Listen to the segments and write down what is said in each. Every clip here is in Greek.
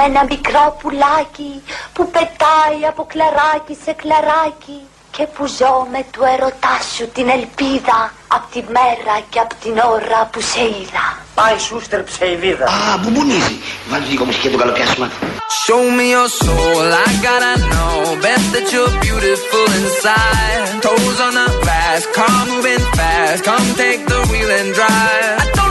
με ένα μικρό πουλάκι που πετάει από κλαράκι σε κλαράκι και που ζω με του ερωτά σου την ελπίδα απ' τη μέρα και απ' την ώρα που σε είδα. Πάει σούστρεψε η βίδα. Α, μπουμπουνίζει. Βάλτε λίγο μουσική για το καλοπιάσμα. Show me your soul, I gotta know. Bet that you're beautiful inside. Toes on the glass, car moving fast. Come take the wheel and drive.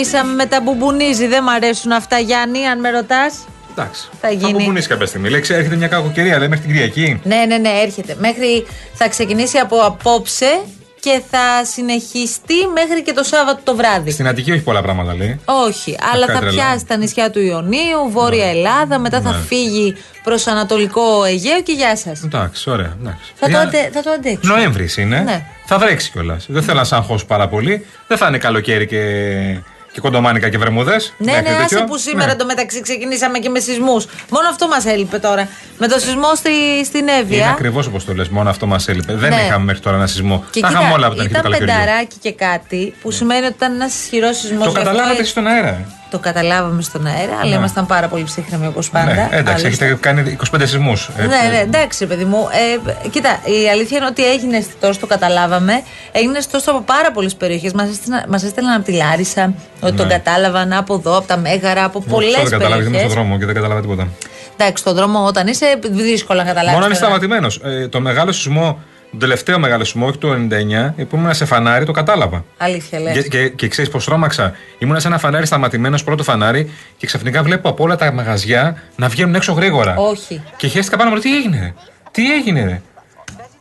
Αρχίσαμε με τα μπουμπουνίζει. Δεν μ' αρέσουν αυτά, Γιάννη, αν με ρωτάς. Εντάξει. Θα γίνει. αποπουνήσει κάποια στιγμή. Λέξη, έρχεται μια κακοκαιρία, δεν μέχρι την Κυριακή. Ναι, ναι, ναι, έρχεται. Μέχρι θα ξεκινήσει από απόψε και θα συνεχιστεί μέχρι και το Σάββατο το βράδυ. Στην Αττική όχι πολλά πράγματα λέει. Όχι, αλλά θα κάνει τρελά. πιάσει τα νησιά του Ιωνίου, Βόρεια Ελλάδα, μετά θα Ναι. φύγει προς Ανατολικό Αιγαίο και γεια σας. Εντάξει, ωραία. Εντάξει. Θα, το Για- αντε, θα το αντέξω. Νοέμβρης είναι. Ναι. Θα βρέξει κιόλας. Δεν θέλω να σ' αγχώσω πάρα πολύ. Δεν θα είναι καλοκαίρι και, και κοντομάνικα και βρεμούδε. Ναι, ναι, άσε που σήμερα το μεταξύ ξεκινήσαμε και με σεισμούς. Μόνο αυτό μας έλειπε τώρα. Με το σεισμό στη, στην Είναι Εύβοια. ακριβώς όπως το λες. Μόνο αυτό μας έλειπε. Δεν Ναι. είχαμε μέχρι τώρα ένα σεισμό. Και Τα κοίτα, είχαμε όλα από την αρχή του ήταν καλοκαιριού. πενταράκι και κάτι, που σημαίνει ότι ήταν ένας ισχυρός σεισμός. Το καταλάβατε εσείς στον αέρα. Ε. Το καταλάβαμε στον αέρα, αλλά Ναι. ήμασταν πάρα πολύ ψύχρεμοι όπως πάντα. Ναι, εντάξει, Άλλωστε. έχετε κάνει 25 σεισμούς. Ναι, ναι, εντάξει, ρε παιδί μου. Ε, κοίτα, η αλήθεια είναι ότι έγινε τόσο, το καταλάβαμε. Έγινε τόσο από πάρα πολλές περιοχές. Μας έστελναν από τη Λάρισα, ότι τον Ναι. κατάλαβαν από εδώ, από τα Μέγαρα, από πολλές Δεν καταλάβεις, ήμουν περιοχές. στον δρόμο και δεν κατάλαβα τίποτα. Εντάξει, στον δρόμο όταν είσαι δύσκολο να καταλάβεις. Μόνο αν είσαι σταματημένος. Ε, το μεγάλο σεισμό, τον τελευταίο μεγάλο σεισμό, όχι το 99, που ήμουν σε φανάρι, το κατάλαβα. Αλήθεια, λες. Και, και, και ξέρεις πώς τρόμαξα. Ήμουν σε ένα φανάρι σταματημένος, πρώτο φανάρι, και ξαφνικά βλέπω από όλα τα μαγαζιά να βγαίνουν έξω γρήγορα. Όχι. Και χαίστηκα πάνω μου, λέω, τι έγινε, ρε; Τι έγινε, ρε;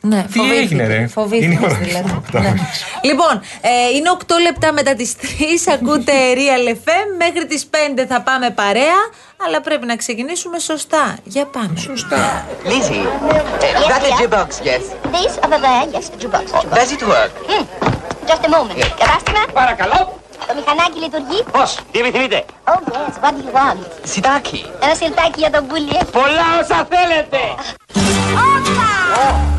Ναι, Τι έγινε, ρε; Φοβήθηκες, Είναι η ώρα. δηλαδή. Οκτώ. Ναι. Λοιπόν, ε, είναι 8 λεπτά μετά τις 3. Ακούτε Real FM. Μέχρι τις 5 θα πάμε παρέα. Αλλά πρέπει να ξεκινήσουμε σωστά. Για πάμε. Σωστά. Lizzie, uh, that a jukebox, yes. This over there, yes, jukebox. jukebox. Does it work? Hmm. Just a moment. Κατάστημα, Παρακαλώ. το μηχανάκι λειτουργεί; Πώς, τι επιθυμείτε; Oh yes, what do you want? Σιτάκι. Ένα σιρτάκι για τον πουλί. Πολλά όσα θέλετε. Όπα!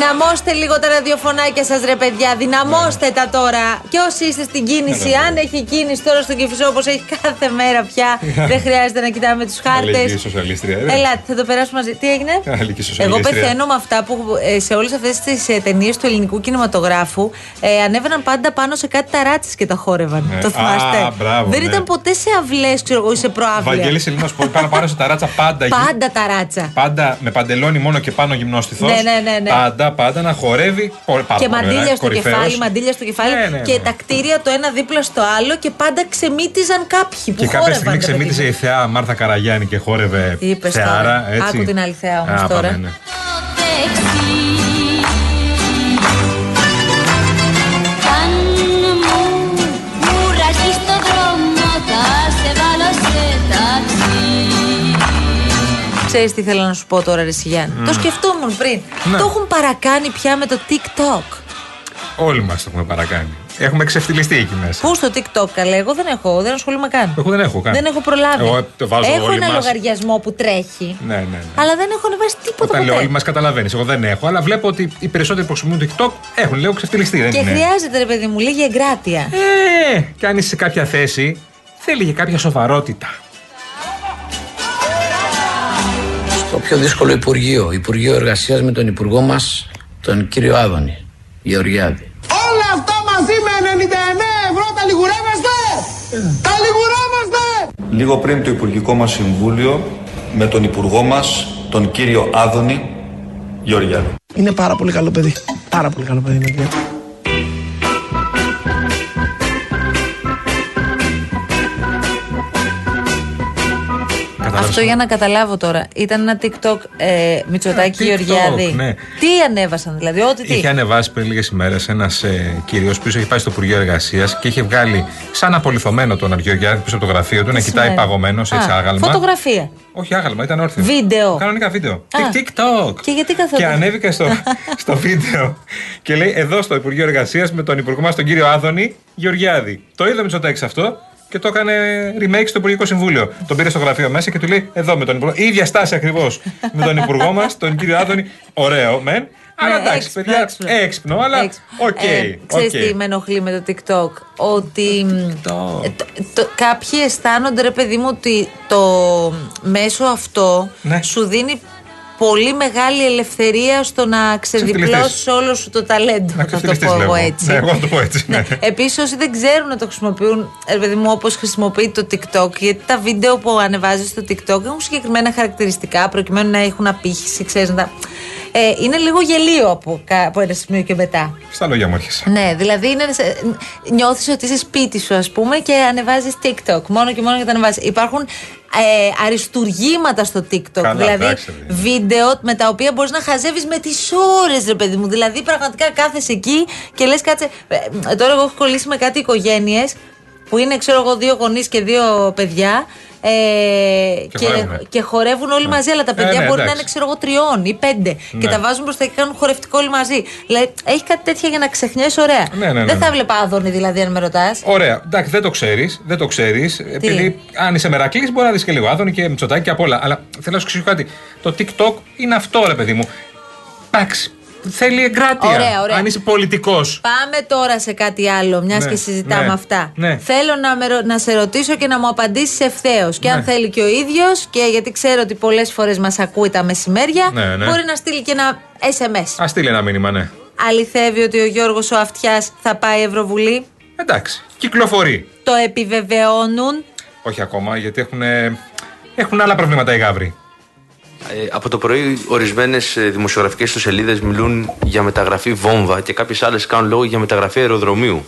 Δυναμώστε λίγο τα ραδιοφωνάκια σας, ρε παιδιά. Δυναμώστε τα τώρα. Και όσοι είστε στην κίνηση, αν έχει κίνηση τώρα στον Κυφισό όπως έχει κάθε μέρα πια, δεν χρειάζεται να κοιτάμε τους χάρτες. Αλληλεγγύη σοσιαλίστρια, ε. Ελάτε, θα το περάσουμε μαζί. Τι έγινε; Αλληλεγγύη Εγώ σοσιαλίστρια. πεθαίνω με αυτά που ε, σε όλες αυτές τις ε, ταινίες του ελληνικού κινηματογράφου ε, ανέβαιναν πάντα πάνω σε κάτι ταράτσε και τα χόρευαν. Ναι. Το θυμάστε; Α, μπράβο, δεν ναι. ήταν ποτέ σε αυλές, ξέρω εγώ, ή σε προάβλια. Βαγγέλης Ελλήνο που πάνω πάνω σε ταράτσα πάντα. γυ- Πάντα ταράτσα. Πάντα με παντελόνι μόνο και πάνω γυμνόστιθος. Ναι, ναι, ναι, ναι. Πάντα, πάντα να χορεύει. Πάρα και πολύ μαντίλια ωραία, στο κορυφαίος. κεφάλι, μαντίλια στο κεφάλι. Ναι, ναι, ναι. Και τα κτίρια το ένα δίπλα στο άλλο και πάντα ξεμύτιζαν κάποιοι που Και κάποια χόρευαν. στιγμή ρε παιδί ξεμύτησε μου. η θεά Μάρθα Καραγιάννη και χόρευε Τι είπες θεάρα. τώρα. Έτσι. Άκου την άλλη θεά όμως Α, τώρα. πάμε, Ξέρεις τι θέλω να σου πω τώρα, Ρε Σιγιάννη. Το σκεφτόμουν πριν. Ναι. Το έχουν παρακάνει πια με το TikTok. Όλοι μας το έχουμε παρακάνει. Έχουμε ξεφτυλιστεί εκεί μέσα. Πού στο TikTok, καλέ, εγώ δεν έχω, δεν ασχολούμαι καν. Εγώ δεν έχω κάνει. Δεν έχω προλάβει. Εγώ το βάζω έχω όλοι ένα μας. λογαριασμό που τρέχει. Ναι, ναι, ναι. Αλλά δεν έχω ανεβάσει τίποτα Όταν λέω ποτέ. όλοι μας καταλαβαίνεις. Εγώ δεν έχω, αλλά βλέπω ότι οι περισσότεροι που χρησιμοποιούν TikTok έχουν λίγο ξεφτυλιστεί. Δεν Και είναι. χρειάζεται, ρε παιδί μου, λίγη εγκράτεια. Ε, και αν είσαι σε κάποια θέση, θέλει και κάποια σοβαρότητα. Πιο δύσκολο Υπουργείο, Υπουργείο Εργασίας με τον Υπουργό μας, τον κύριο Άδωνη Γεωργιάδη. Όλα αυτά μαζί με 99 ευρώ τα λιγουρεύεστε! Τα λιγουρεύεστε! Λίγο πριν το Υπουργικό μας Συμβούλιο με τον Υπουργό μας, τον κύριο Άδωνη Γεωργιάδη. Είναι πάρα πολύ καλό παιδί. Πάρα πολύ καλό παιδί, με Αυτό για να καταλάβω τώρα. Ήταν ένα TikTok ε, Μητσοτάκη Ένα TikTok, Γεωργιάδη. ναι. Τι ανέβασαν, δηλαδή, ό,τι τι. Είχε ανεβάσει πριν λίγες ημέρες ένας ε, κύριο που είχε πάει στο Υπουργείο Εργασίας και είχε βγάλει σαν απολυθωμένο τον Αργιογιάδη πίσω από το γραφείο του να Τι κοιτάει σημαίνει; παγωμένος έτσι Α, άγαλμα. Φωτογραφία. Όχι άγαλμα, ήταν όρθιο. Βίντεο. Κανονικά βίντεο. Α. Τικ- TikTok. Και γιατί καθόταν; Και ανέβηκε στο, στο βίντεο και λέει εδώ στο Υπουργείο Εργασίας με τον Υπουργό μας τον κύριο Άδωνη Γεωργιάδη. Το είδε Μητσοτάκης αυτό και το έκανε remake στο Υπουργικό Συμβούλιο. Τον πήρε στο γραφείο μέσα και του λέει εδώ με τον Υπουργό. Η ίδια στάση ακριβώς με τον Υπουργό μας, τον κύριο Άδωνη. Ωραίο, μεν. Αλλά Ναι, εντάξει, έξυπνο, παιδιά, έξυπνο. έξυπνο, αλλά Έξυπνο. οκ. Ε, ξέρεις οκ. τι με ενοχλεί με το TikTok; Ότι μ, ε, το- το- κάποιοι αισθάνονται, ρε παιδί μου, ότι το μέσο αυτό Ναι. σου δίνει πολύ μεγάλη ελευθερία στο να ξεδιπλώσει Ξεφτιλιστείς. όλο σου το ταλέντο. Να Να το ξεφτιλιστείς, πω εγώ λέγω. έτσι. Ναι, εγώ να το πω έτσι. Ναι. Επίσης, όσοι δεν ξέρουν να το χρησιμοποιούν, ρε παιδί μου, όπως χρησιμοποιεί το TikTok, γιατί τα βίντεο που ανεβάζεις στο TikTok έχουν συγκεκριμένα χαρακτηριστικά προκειμένου να έχουν απήχηση, ξέρεις να τα. Ε, είναι λίγο γελίο από, κα- από ένα σημείο και μετά. Στα λόγια μου έρχεσαι. Ναι, δηλαδή είναι, νιώθεις ότι είσαι σπίτι σου ας πούμε και ανεβάζεις TikTok μόνο και μόνο για να ανεβάζεις. Υπάρχουν ε, αριστουργήματα στο TikTok, Καλά, δηλαδή εντάξει, ρε παιδί. βίντεο με τα οποία μπορείς να χαζεύεις με τις ώρες ρε παιδί μου. Δηλαδή πραγματικά κάθεσαι εκεί και λες κάτσε, ε, τώρα εγώ έχω κολλήσει με κάτι οικογένειες που είναι ξέρω εγώ δύο γονείς και δύο παιδιά ε, και, χορεύουνε. και χορεύουν όλοι μαζί, αλλά τα Ε, παιδιά ναι, μπορεί να εντάξει. είναι ξέρω εγώ τριών ή πέντε και Ναι. τα βάζουν μπροστά και κάνουν χορευτικό όλοι μαζί. Δηλαδή έχει κάτι τέτοια για να ξεχνιέσαι ωραία. Ναι, ναι, ναι, Δεν ναι. θα έβλεπα άδωνη δηλαδή, αν με ρωτάς. Ωραία. Εντάξει, δεν το ξέρεις. Δεν το ξέρεις. Επειδή αν είσαι μερακλή, μπορεί να δεις και λίγο Άδωνη και Μητσοτάκη και απ' όλα. Αλλά θέλω να σου εξηγήσω κάτι. Το TikTok είναι αυτό, ρε παιδί μου. Εντάξει. Θέλει εγκράτεια. Ωραία, ωραία. Αν είσαι πολιτικός. Πάμε τώρα σε κάτι άλλο, μιας Ναι, και συζητάμε ναι, αυτά. ναι. Θέλω να, με, ρω- να σε ρωτήσω και να μου απαντήσεις ευθέως. Και αν Ναι. θέλει και ο ίδιος, και γιατί ξέρω ότι πολλές φορές μας ακούει τα μεσημέρια, Ναι, ναι. μπορεί να στείλει και ένα SMS. Α στείλει ένα μήνυμα, ναι. Αληθεύει ότι ο Γιώργος ο Αυτιάς θα πάει Ευρωβουλή; Εντάξει. Κυκλοφορεί. Το επιβεβαιώνουν; Όχι ακόμα, γιατί έχουν, έχουν άλλα προβλήματα οι γάβροι. Ε, από το πρωί, ορισμένες δημοσιογραφικές τους σελίδες μιλούν για μεταγραφή βόμβα και κάποιες άλλες κάνουν λόγο για μεταγραφή αεροδρομίου.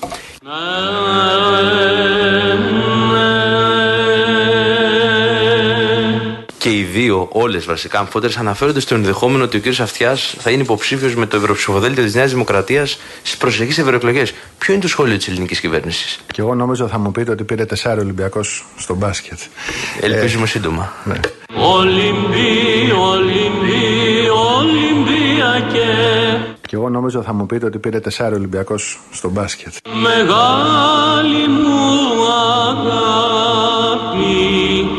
Και οι δύο, όλες βασικά αμφότερε, αναφέρονται στο ενδεχόμενο ότι ο κ. Αυτιάς θα είναι υποψήφιος με το ευρωψηφοδέλτιο της Νέας Δημοκρατίας στις προσεχείς ευρωεκλογές. Ποιο είναι το σχόλιο της ελληνικής κυβέρνησης; Και εγώ νόμιζα θα μου πείτε ότι πήρε τεσσάρι Ολυμπιακός στο μπάσκετ. Ελπίζουμε σύντομα. Ναι. Ολυμπί, Ολυμπί, Ολυμπιακέ Και εγώ νόμιζα θα μου πείτε ότι πήρε τεσσάρι Ολυμπιακός στο μπάσκετ. Μεγάλη μου αγάπη Ολυμπιακάραμα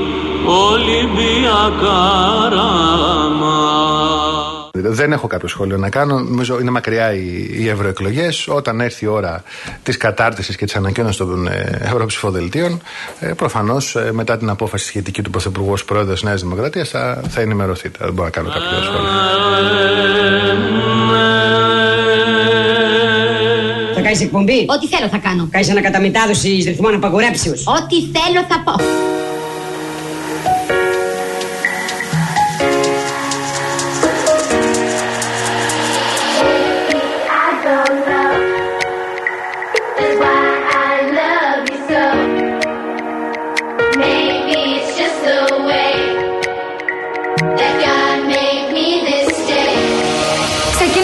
Δεν έχω κάποιο σχόλιο να κάνω. Νομίζω είναι μακριά οι, οι ευρωεκλογές. Όταν έρθει η ώρα της κατάρτισης και της ανακοίνωσης των ε, ευρωψηφοδελτίων, ε, προφανώς μετά την απόφαση σχετική του Πρωθυπουργού ως πρόεδρος της Νέας Δημοκρατίας θα, θα ενημερωθείτε. Δεν μπορώ να κάνω κάποιο σχόλιο. Θα κάνεις εκπομπή; Ό,τι θέλω θα κάνω. Κάνεις ανακαταμετάδοση ρυθμών απαγορέψεως. Ό,τι θέλω θα πω.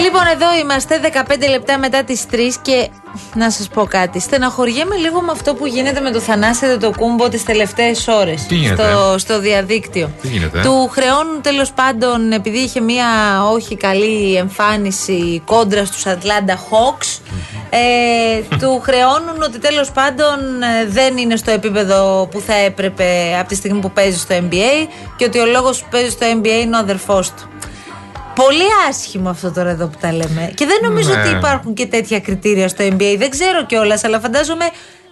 Λοιπόν, εδώ είμαστε 15 λεπτά μετά τις 3 και να σας πω κάτι. Στεναχωριέμαι λίγο με αυτό που γίνεται με το Θανάση το κούμπο τις τελευταίες ώρες. Τι γίνεται; Στο, στο διαδίκτυο. Τι γίνεται; Του χρεώνουν τέλος πάντων, επειδή είχε μία όχι καλή εμφάνιση κόντρα στους Atlanta Hawks, ε, του χρεώνουν ότι τέλος πάντων ε, δεν είναι στο επίπεδο που θα έπρεπε από τη στιγμή που παίζει στο NBA και ότι ο λόγος που παίζει στο NBA είναι ο αδερφός του. Πολύ άσχημο αυτό τώρα εδώ που τα λέμε. Και δεν νομίζω Ναι. ότι υπάρχουν και τέτοια κριτήρια στο NBA. Δεν ξέρω κιόλας, αλλά φαντάζομαι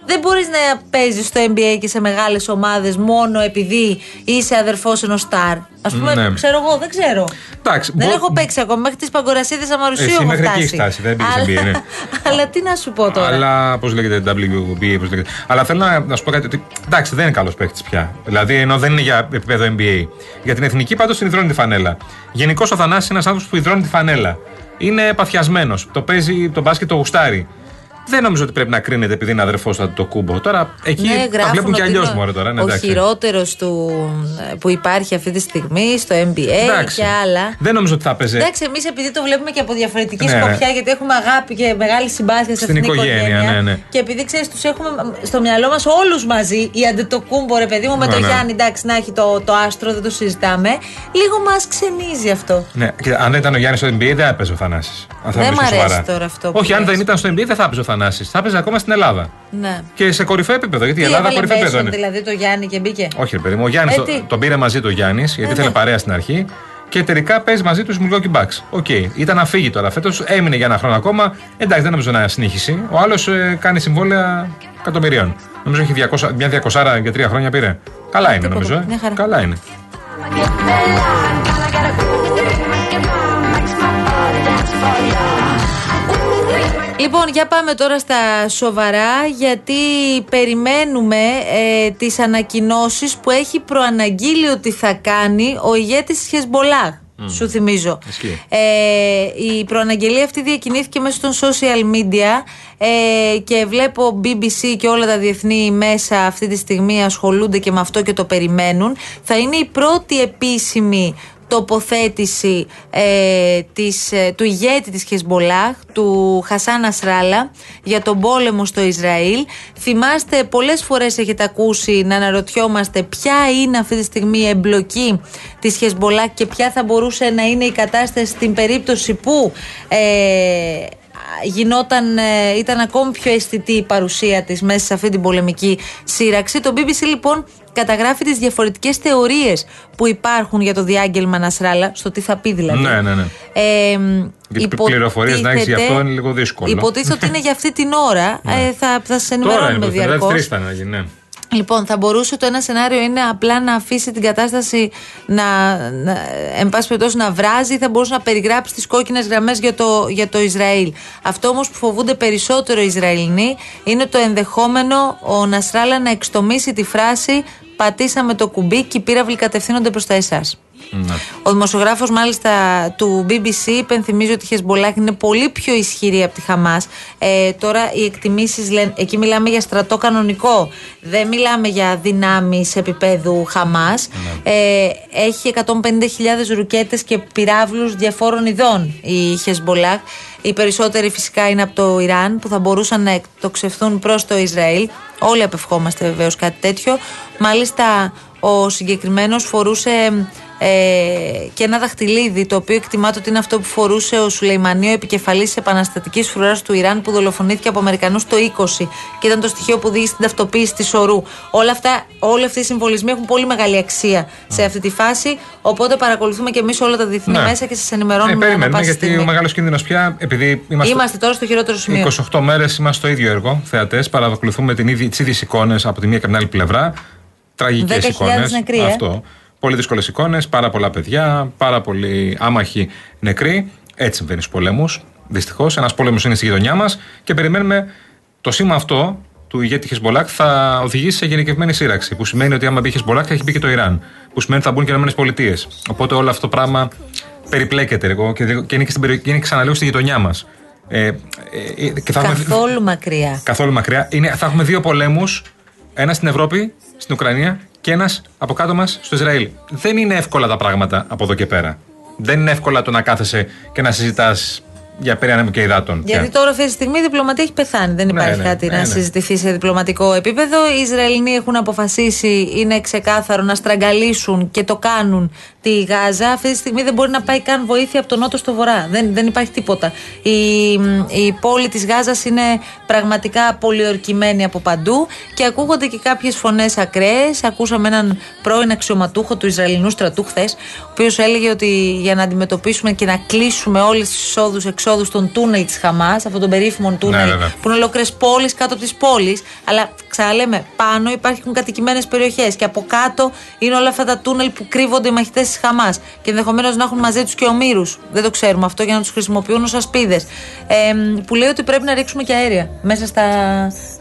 Δεν μπορείς να παίζεις στο NBA και σε μεγάλες ομάδες μόνο επειδή είσαι αδερφός ενός στάρ. Α πούμε, Ναι. ξέρω εγώ, δεν ξέρω. Εντάξει, Δεν μπο- έχω παίξει ακόμα. Μέχρι τις παγκορασίδες Αμαρουσίου Εσύ έχω μέχρι εκεί φτάσει. έχεις φτάσει, δεν πήγες Αλλά- NBA, ναι. Αλλά τι να σου πω τώρα. Αλλά πώς λέγεται WBA, πώς λέγεται. Αλλά θέλω να, να σου πω κάτι. Ότι, εντάξει, δεν είναι καλός παίκτης πια. Δηλαδή, ενώ δεν είναι για επίπεδο NBA. Για την εθνική πάντως την υδρώνει τη φανέλα. Γενικώς ο Θανάσης είναι ένας άνθρωπος που υδρώνει τη φανέλα. Είναι παθιασμένος. Το παίζει το μπάσκετ, το γουστάρει. Δεν νομίζω ότι πρέπει να κρίνεται επειδή είναι αδερφός του το κούμπο. Τώρα εκεί Ναι, τα γράφουν βλέπουν και ότι αλλιώς είναι μόνο τώρα. Ναι, ο εντάξει. χειρότερος που υπάρχει αυτή τη στιγμή στο NBA Εντάξει. και άλλα. Δεν νομίζω ότι θα παίζει. Εντάξει, εμείς επειδή το βλέπουμε και από διαφορετική Ναι, ναι. σκοπιά, γιατί έχουμε αγάπη και μεγάλη συμπάθεια σε Στην αυτήν την οικογένεια, οικογένεια. ναι, ναι. Και επειδή ξέρεις, τους έχουμε στο μυαλό μας όλους μαζί. Η Αντετοκούμπο, ρε παιδί μου, με Ναι, το ναι. Γιάννη, εντάξει, να έχει το, το άστρο, δεν το συζητάμε. Λίγο μας ξενίζει αυτό. Ναι, και αν δεν ήταν ο Γιάννης στο NBA, δεν έπαιζε ο Θανάσης. Δεν μ' αρέσει τώρα αυτό που Όχι, αν λες. δεν ήταν στο NBA, δεν θα έπαιζε ο Θανάση. Θα έπαιζε ακόμα στην Ελλάδα. Ναι. Και σε κορυφαίο επίπεδο. Γιατί η Τι Ελλάδα έβαλε κορυφαίο επίπεδο Μπέσον, είναι. δηλαδή το Γιάννη και μπήκε. Όχι, ρε παιδί μου. Ο Γιάννη Ε, το, τι? τον πήρε μαζί του ο Γιάννη, γιατί Ε, ήθελε ναι. παρέα στην αρχή. Και τελικά παίζει μαζί του Milwaukee Bucks. Οκ. Ήταν να φύγει τώρα φέτο, έμεινε για ένα χρόνο ακόμα. Εντάξει, δεν νομίζω να συνεχίσει. Ο άλλο κάνει συμβόλαια εκατομμυρίων. Νομίζω έχει 200, μια 200 για τρία χρόνια πήρε. Καλά είναι, νομίζω. ε. Μια χαρά. Καλά είναι. Λοιπόν, για πάμε τώρα στα σοβαρά, γιατί περιμένουμε ε, τις ανακοινώσεις που έχει προαναγγείλει ότι θα κάνει ο ηγέτης της Χεσμολάχ. Σου θυμίζω. Ισχύει. Ε, η προαναγγελία αυτή διακινήθηκε μέσω των social media ε, και βλέπω BBC και όλα τα διεθνή μέσα αυτή τη στιγμή ασχολούνται και με αυτό και το περιμένουν. Θα είναι η πρώτη επίσημη τοποθέτηση ε, της, ε, του ηγέτη της Χεσμολάχ, του Χασάν Ασράλα, για τον πόλεμο στο Ισραήλ. Θυμάστε, πολλές φορές έχετε ακούσει να αναρωτιόμαστε ποια είναι αυτή τη στιγμή η εμπλοκή της Χεσμολάχ και ποια θα μπορούσε να είναι η κατάσταση στην περίπτωση που ε, γινόταν, ε, ήταν ακόμη πιο αισθητή η παρουσία της μέσα σε αυτή την πολεμική σύραξη. Το BBC λοιπόν καταγράφει τις διαφορετικές θεωρίες που υπάρχουν για το διάγγελμα Νασράλα, στο τι θα πει δηλαδή. Ναι, ναι, ναι. Ε, Γιατί πληροφορίες να έχεις γι' αυτό είναι λίγο δύσκολο. Υποτίθεται ότι είναι για αυτή την ώρα. ε, θα, θα σα Τώρα ενημερώνουμε είναι διαρκώς. τρεις ήταν να γίνει. Ναι. Λοιπόν, θα μπορούσε το ένα σενάριο είναι απλά να αφήσει την κατάσταση να, να εν πάση περιπτώσει, να βράζει ή θα μπορούσε να περιγράψει τις κόκκινες γραμμές για το, για το Ισραήλ. Αυτό όμως που φοβούνται περισσότερο οι Ισραηλινοί είναι το ενδεχόμενο ο Νασράλα να εξτομίσει τη φράση «Πατήσαμε το κουμπί και οι πύραυλοι κατευθύνονται προς τα εσάς». Ναι. Ο δημοσιογράφος, μάλιστα του BBC, υπενθυμίζει ότι η Χεσμολάχ είναι πολύ πιο ισχυρή από τη Χαμάς. Ε, τώρα οι εκτιμήσεις λένε, εκεί μιλάμε για στρατό κανονικό. Δεν μιλάμε για δυνάμεις επίπεδου Χαμάς. Ε, έχει 150.000 ρουκέτες και πυράβλους διαφόρων ειδών η Χεσμολάχ. Οι περισσότεροι φυσικά είναι από το Ιράν που θα μπορούσαν να εκτοξευθούν προς το Ισραήλ. Όλοι απευχόμαστε βεβαίως κάτι τέτοιο. Μάλιστα, ο συγκεκριμένος φορούσε ε, και ένα δαχτυλίδι το οποίο εκτιμάται ότι είναι αυτό που φορούσε ο Σουλεϊμανί, ο επικεφαλής της επαναστατικής φρουράς του Ιράν που δολοφονήθηκε από Αμερικανούς το 20 και ήταν το στοιχείο που οδήγησε στην ταυτοποίηση της ορού. Όλα αυτά, όλοι αυτοί οι συμβολισμοί έχουν πολύ μεγάλη αξία σε αυτή τη φάση. Οπότε παρακολουθούμε και εμείς όλα τα διεθνή Ναι. μέσα και σας Ε, ενημερώνουμε ανά περιμένουμε πάσα γιατί στιγμή. ο μεγάλος κίνδυνος πια, επειδή είμαστε, Είμαστε τώρα στο χειρότερο σημείο. 28 μέρες είμαστε στο ίδιο έργο, θεατές, παρακολουθούμε τις ίδιες εικόνες από τη μία και από την άλλη πλευρά. Τραγικές 10.000 εικόνες. νεκροί, ε. Αυτό. Πολύ δύσκολες εικόνες, πάρα πολλά παιδιά, πάρα πολλοί άμαχοι νεκροί. Έτσι συμβαίνει στους πολέμους. Δυστυχώς, ένας πόλεμος είναι στη γειτονιά μας και περιμένουμε το σήμα αυτό του ηγέτη Χεσμολάκ θα οδηγήσει σε γενικευμένη σύραξη. Που σημαίνει ότι άμα μπει η Χεσμολάκ θα έχει μπει και το Ιράν. Που σημαίνει ότι θα μπουν και οι ΗΠΑ. Οπότε όλο αυτό το πράγμα περιπλέκεται εγώ, και, και είναι και, στην περιοχή, και είναι ξαναλέω στη γειτονιά μας. Ε, ε, ε, και θα έχουμε, Καθόλου μακριά. καθόλου μακριά. Είναι, θα έχουμε δύο πολέμους. Ένα στην Ευρώπη, στην Ουκρανία και ένας από κάτω μας στο Ισραήλ. Δεν είναι εύκολα τα πράγματα από εδώ και πέρα. Δεν είναι εύκολα το να κάθεσαι και να συζητάς για περί ανέμου και υδάτων. Γιατί πια. τώρα αυτή τη στιγμή η διπλωματία έχει πεθάνει. Δεν Ναι, υπάρχει ναι, κάτι ναι, να ναι. συζητηθεί σε διπλωματικό επίπεδο. Οι Ισραηλινοί έχουν αποφασίσει, είναι ξεκάθαρο, να στραγγαλίσουν και το κάνουν τη Γάζα, αυτή τη στιγμή δεν μπορεί να πάει καν βοήθεια από τον νότο στο βορρά. Δεν, δεν υπάρχει τίποτα. Η, η πόλη της Γάζας είναι πραγματικά πολιορκημένη από παντού και ακούγονται και κάποιες φωνές ακραίες. Ακούσαμε έναν πρώην αξιωματούχο του Ισραηλινού στρατού χθες, ο οποίος έλεγε ότι για να αντιμετωπίσουμε και να κλείσουμε όλες τις εισόδου-εξόδου των τούνελ της Χαμάς, αυτόν τον περίφημο τούνελ βέβαια. που είναι ολόκληρες πόλεις κάτω από τις πόλεις. Αλλά ξαναλέμε, πάνω υπάρχουν κατοικημένες περιοχές και από κάτω είναι όλα αυτά τα τούνελ που κρύβονται οι μαχητές τη Χαμάς. Και ενδεχομένως να έχουν μαζί τους και ομήρους. Δεν το ξέρουμε αυτό για να τους χρησιμοποιούν ως ασπίδες. Ε, που λέει ότι πρέπει να ρίξουμε και αέρια μέσα στα,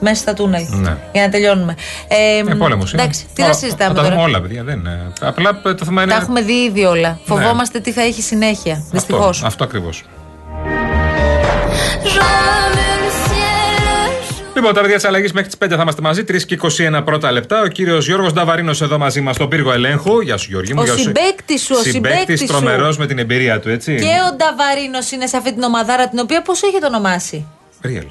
μέσα στα τούνελ. Ναι. Για να τελειώνουμε. Ε, Ε, πόλεμος είναι. εντάξει, τι Ω, να συζητάμε Θα τα δούμε τώρα; όλα, παιδιά. Δεν είναι. Απλά το θέμα είναι. Τα έχουμε δει ήδη όλα. Φοβόμαστε τι θα έχει συνέχεια. Δυστυχώς. Αυτό, αυτό ακριβώ. Λοιπόν, τώρα δια της αλλαγής μέχρι τις 5 θα είμαστε μαζί. 3 και 21 πρώτα λεπτά. Ο κύριος Γιώργος Νταβαρίνος εδώ μαζί μας στον πύργο ελέγχου. Γεια σου, Γιώργη μου. Ο Γεια σου. συμπαίκτης σου, ο συμπαίκτης σου. τρομερός με την εμπειρία του, έτσι. Και ο Νταβαρίνος είναι σε αυτή την ομαδάρα την οποία πώς έχετε ονομάσει. Real.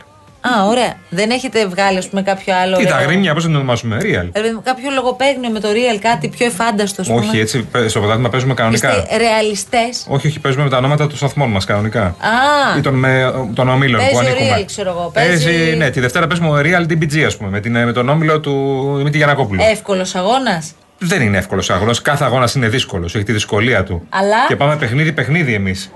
Α, ωραία. Δεν έχετε βγάλει, ας πούμε, κάποιο άλλο. Τι τα ωραίο- γρήμια, πώς να το ονομάσουμε. Real; Ρε παιδί μου, κάποιο λογοπαίγνιο με το real, κάτι πιο εφάνταστο. ας πούμε. Όχι, έτσι πε- στο πρωτάθλημα παίζουμε κανονικά. Είστε ρεαλιστές. Όχι, όχι, παίζουμε με τα ονόματα των σταθμών μας κανονικά. Α, Ή των, με, των ομίλων που παίζει ο ανήκουμε. real, ξέρω εγώ. Παίζει. Παίζει, ναι, τη Δευτέρα παίζουμε Real DBG, ας πούμε, με, την, με τον όμιλο του Δημήτρη Γιανακόπουλου. Εύκολος αγώνας. Δεν είναι εύκολος αγώνα. Κάθε αγώνας είναι δύσκολος. Έχει τη δυσκολία του. Αλλά- Και πάμε παιχνίδι-παιχνίδι εμείς.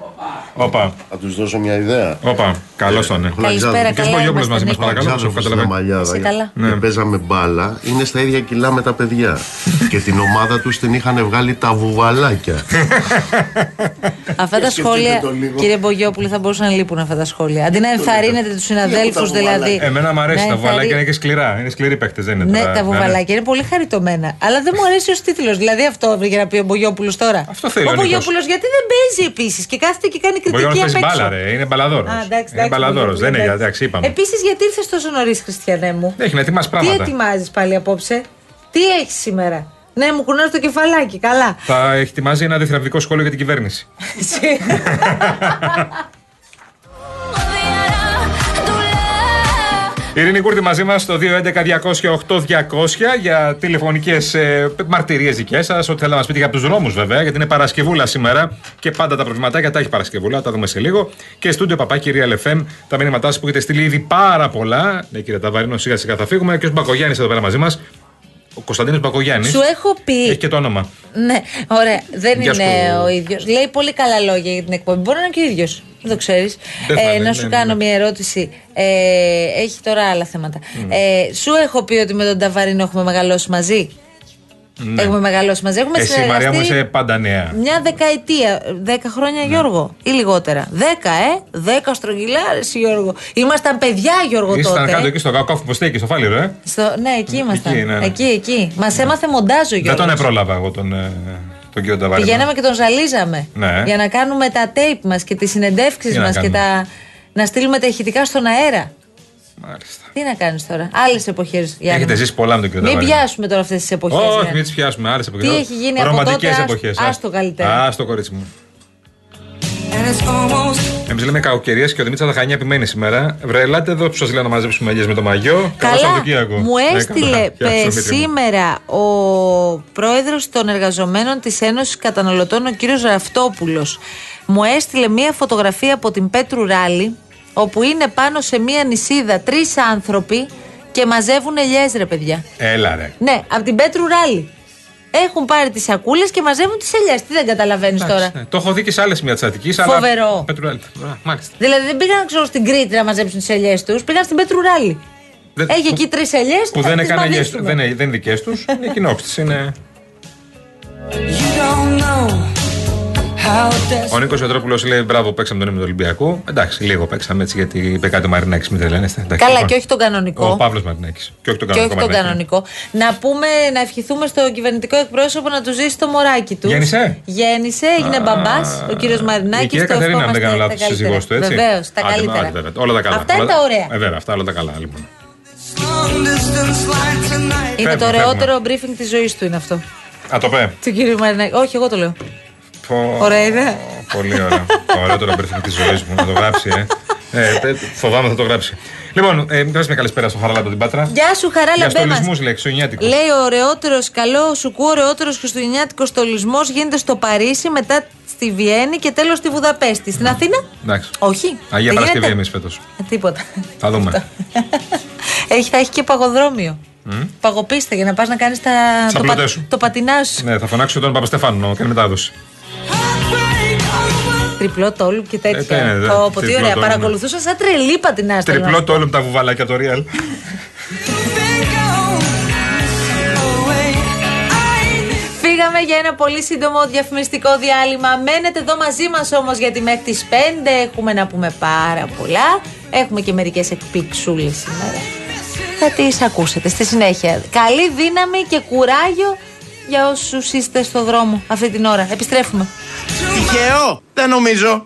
Όπα. Θα τους δώσω μια ιδέα. Όπα. Καλό τον. ναι. Καλησπέρα, Και καλά Μπογιόπουλος είμαστε, μαζί μας, Νίκο. παρακαλώ. Αλεξάνδρος όπως στην καταλαβαίνω. Αμαλιάδα Είσαι καλά. και παίζαμε μπάλα, είναι στα ίδια κιλά με τα παιδιά. και την ομάδα τους την είχαν βγάλει τα βουβαλάκια. Αυτά τα σκεφτείτε σχόλια, το λίγο. κύριε Μπογιόπουλε, θα μπορούσαν να λείπουν αυτά τα σχόλια. Αντί να ενθαρρύνετε τους συναδέλφους, δηλαδή. Εμένα μου αρέσει να τα βουβαλάκια, ενθαρρύ- είναι και σκληρά. Είναι σκληροί παίκτες, δεν είναι Ναι, τώρα. τα βουβαλάκια είναι πολύ χαριτωμένα. Αλλά δεν μου αρέσει ω τίτλο. Δηλαδή αυτό για να πει ο Μπογιόπουλος τώρα. Αυτό θέλει ο Ο Νίκος. Μπογιόπουλος γιατί δεν παίζει επίσης και κάθεται και κάνει Ο κριτική Μπογιόπουλος απ' παίζει έξω. μπάλα, ρε. Είναι μπαλαδόρος. Α, εντάξει, Είναι μπαλαδόρος. Δεν είναι, εντάξει, είπαμε. Επίσης, γιατί ήρθες τόσο νωρίς, Χριστιανέ μου; Έχει να ετοιμάσει Τι πράγματα. ετοιμάζεις πάλι απόψε, Τι έχεις σήμερα; Ναι, μου κουνάς το κεφαλάκι, καλά. Θα ετοιμάζει ένα διθραπτικό σχόλιο για την κυβέρνηση. Ειρήνη Κούρτη μαζί μας στο 211-208-200 για τηλεφωνικές ε, μαρτυρίες δικές σας. Ό,τι θέλετε να μας πείτε για τους δρόμους βέβαια, γιατί είναι Παρασκευούλα σήμερα και πάντα τα προβληματάκια τα έχει Παρασκευούλα, τα δούμε σε λίγο. Και στούντιο παπάκι Real FM, τα μηνύματά σας που έχετε στείλει ήδη πάρα πολλά. Ναι, κύριε Ταβαρίνο, σιγά σιγά θα φύγουμε. Και ο Μπακογιάννης εδώ πέρα μαζί μας. Ο Κωνσταντίνος Μπακογιάννης. Σου έχω πει. Έχει και το όνομα. Ναι, ωραία. Δεν Γεια είναι σου. ο ίδιος. Λέει πολύ καλά λόγια για την εκπομπή. Μπορεί να είναι και ο ίδιος. Δεν το ξέρεις. Δεν θα Ε, είναι, να ναι, σου ναι, κάνω ναι. μια ερώτηση. Ε, έχει τώρα άλλα θέματα. Ε, σου έχω πει ότι με τον Ταβαρίνο έχουμε μεγαλώσει μαζί; Ναι. Έχουμε μεγαλώσει μαζί. Έχουμε Εσύ, Μαρία μου, συνεργαστεί είσαι πάντα νέα. μια δεκαετία. Δέκα χρόνια, Γιώργο. Ή λιγότερα. Δέκα, ε. Δέκα στρογγυλάρες, Γιώργο. Ήμασταν παιδιά, Γιώργο Ήσταν τότε. κάτω εκεί στο κόφι που στέκει, στο φάληρο, ε; Στο, ναι, εκεί ήμασταν. Εκεί, ναι, ναι. Εκεί, εκεί. Μας έμαθε μοντάζ ο Δεν Γιώργος. τον επρόλαβα εγώ τον, ε, τον κύριο Ταβαρίνο. Πηγαίναμε και τον ζαλίζαμε. Ναι. Για να κάνουμε τα tape μας και τις συνεντεύξεις Τι να μας και κάνουμε. τα. να στείλουμε τα ηχητικά στον αέρα. Μάλιστα. Τι να κάνεις τώρα; Άλλες εποχές. Έχετε ζήσει πολλά με τον κύριο Μην Ταβαρίνο. πιάσουμε τώρα αυτές τις εποχές. Όχι, μην τις πιάσουμε. Άλλες εποχές. Τι έχει γίνει από τότε, ας- εποχέ. άστο καλύτερα. Α το κορίτσι μου. Εμείς λέμε κακοκαιρίες και ο Δημήτρης Αταχανιά επιμένει σήμερα. Βρε, ελάτε εδώ που σα λέω να μαζέψουμε ελιέ με το μαγιό. Καλό Καλά, Σαββατοκύριακο. μου Ναι, έστειλε καλά. ε, Γεια σου, Δημήτρη μου. σήμερα ο πρόεδρος των εργαζομένων της Ένωσης Καταναλωτών, ο κύριος Ραφτόπουλος. Μου έστειλε μία φωτογραφία από την Πέτρου Ράλη, όπου είναι πάνω σε μία νησίδα τρεις άνθρωποι και μαζεύουν ελιές ρε παιδιά. Έλα ρε. Ναι, από την Πέτρου Ράλη. Έχουν πάρει τις σακούλες και μαζεύουν τις ελιές. Τι δεν καταλαβαίνεις τώρα. Ναι, το έχω δει και σε άλλες σημεία τη Αττική. Φοβερό. Μάλιστα. Δηλαδή δεν πήγαν ξέρω, στην Κρήτη να μαζέψουν τις ελιές τους, πήγαν στην Πέτρου Ράλη. Δεν- Έχει που- εκεί τρεις ελιές Που θα δεν τις έκανε ελιές, μαδίσουμε. δεν, είναι- δεν είναι δικές τους. Είναι κοινόψεις. Είναι. Ο Νίκος Ιωτρόπουλο λέει: Μπράβο, παίξαμε τον ύμνο του Ολυμπιακού. Εντάξει, λίγο παίξαμε έτσι γιατί είπε κάτι ο Μαρινάκης, μην τρελαίνεστε. Εντάξει, Καλά, λοιπόν. και όχι τον κανονικό. Ο Παύλος Μαρινάκης. Και όχι τον Και όχι κανονικό. τον Μαρινάκη. κανονικό. Να πούμε, να ευχηθούμε στο κυβερνητικό εκπρόσωπο να του ζήσει το μωράκι του. Γέννησε; Γέννησε, έγινε μπαμπάς ο κύριος Η Μαρινάκη. κυρία Κατερίνα, αν δεν κάνω λάθος, σύζυγό του, έτσι; Βεβαίως, τα Άντε, καλύτερα. άντε, βέβαια. Όλα τα καλά. Αυτά Όλα είναι τα ωραία. Ε, βέβαια, αυτά όλα τα καλά, λοιπόν. Είναι Φεύγουμε, το ωραιότερο briefing της ζωής του είναι αυτό. Α, το πέ. Του κύριου Μαρινάκη. Όχι, εγώ το λέω. Πω, Ωραία ιδέα. Πολύ ωραία. το ωραίο το briefing της ζωής μου. Να το γράψει, ε. Ε, τε- φοβάμαι θα το γράψει. Λοιπόν, ε, πες μια καλησπέρα στο Χαραλάμπο την Πάτρα. Γεια σου, χαρά Για λαμπέ μας. στολισμούς λέει, Χριστουγεννιάτικους. Λέει ο ωραιότερος, καλό σου κου, ωραιότερος χριστουγεννιάτικος στολισμός γίνεται στο Παρίσι, μετά στη Βιέννη και τέλος στη Βουδαπέστη. Στην Αθήνα, Εντάξει. όχι. Αγία Δεν Παρασκευή γίνεται; εμείς φέτος. Ε, τίποτα. Θα δούμε. Έχει, θα έχει και παγοδρόμιο. Μμ. Παγοπίστε για να πας να κάνεις τα. Σαν Το, πα, πλωτές σου. το πατινάς σου. ναι, θα φωνάξω τον Παπαστεφάνου να κάνει μετάδοση. Τριπλό τόλου και τέτοια. Ε, τι είναι, δε, Πω, πω, τι τριπλό ωραία. τόλου, ναι. Παρακολουθούσα σαν τρελή πατινάς. θέλω να Τριπλό σου πω. το όλο με τα βουβαλάκια το real. Φύγαμε για ένα πολύ σύντομο διαφημιστικό διάλειμμα. Μένετε εδώ μαζί μας όμως γιατί μέχρι τις 5 έχουμε να πούμε πάρα πολλά. Έχουμε και μερικές εκπίξούλε σήμερα. Θα τις ακούσετε στη συνέχεια. Καλή δύναμη και κουράγιο για όσους είστε στο δρόμο αυτή την ώρα. Επιστρέφουμε. Τυχαίο, δεν νομίζω.